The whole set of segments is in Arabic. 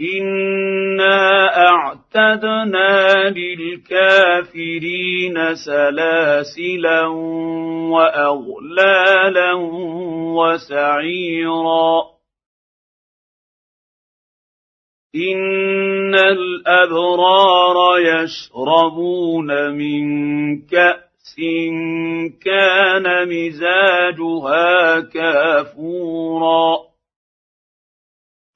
انا اعتدنا للكافرين سلاسلا واغلالا وسعيرا ان الابرار يشربون من كاس كان مزاجها كافورا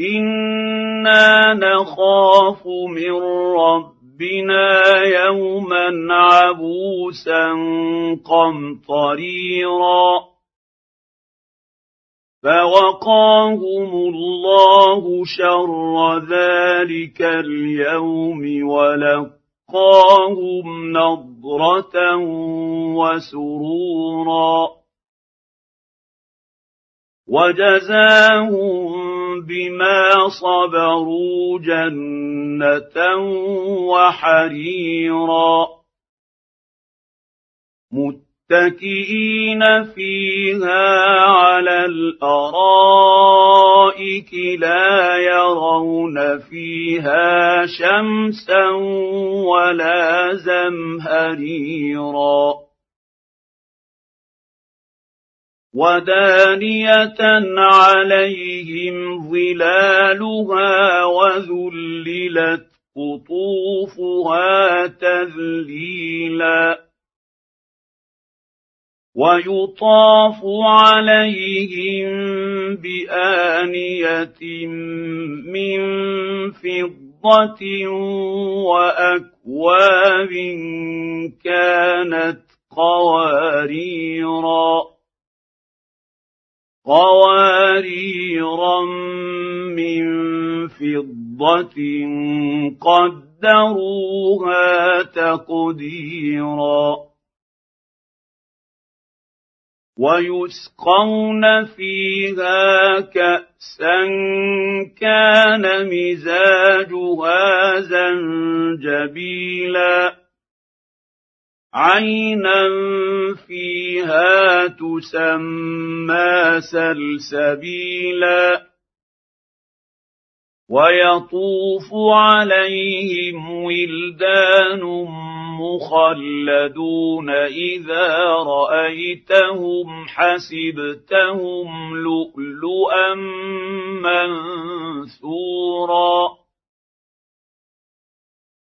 أنا نخاف من ربنا يوما عبوسا قمطريرا فوقاهم الله شر ذلك اليوم ولقاهم نضره وسرورا وجزاهم بما صبروا جنة وحريرا. متكئين فيها على الأرائك لا يرون فيها شمسا ولا زمهريرا. ودانية عليهم ظلالها وذللت قطوفها تذليلا ويطاف عليهم بآنية من فضة وأكواب كانت قواريرا قواريرا من فضة قدروها تقديرا. ويسقون فيها كأسا كان مزاجها زنجبيلا. عينا فيها تسمى سلسبيلا. ويطوف عليهم ولدان مخلدون إذا رأيتهم حسبتهم لؤلؤا منثورا.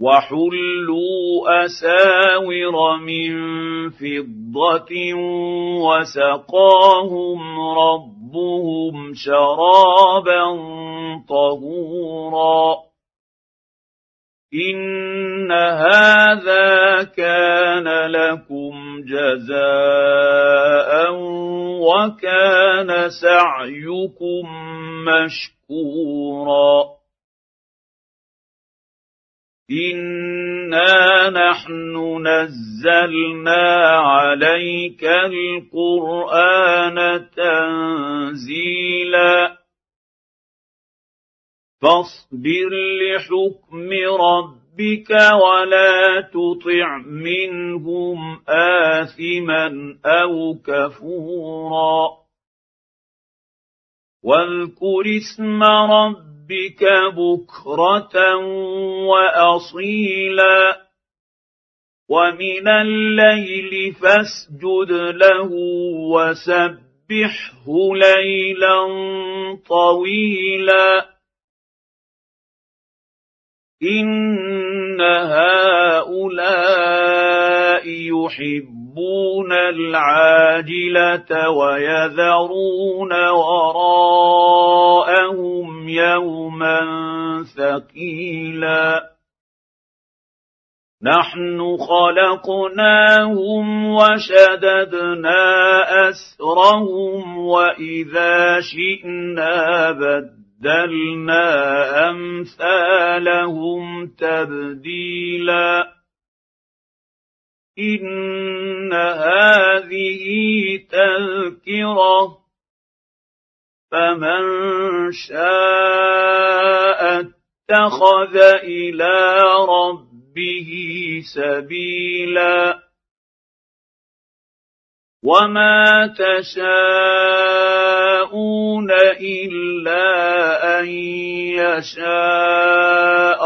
وحلوا أساور من فضة وسقاهم ربهم شرابا طهورا. إن هذا كان لكم جزاء وكان سعيكم مشكورا. انا نحن نزلنا عليك القران تنزيلا فاصبر لحكم ربك ولا تطع منهم اثما أو كفورا واذكر اسم ربك بكرة وأصيلا. ومن الليل فاسجد له وسبحه ليلا طويلا. إن هؤلاء يحبون العاجلة ويذرون وراءهم يوما ثقيلا. نحن خلقناهم وشددنا أسرهم وإذا شئنا بدلنا أمثالهم تبديلا. إن هذه تذكرة فمن شاء اتخذ إلى ربه سبيلا وما تشاءون إلا أن يشاء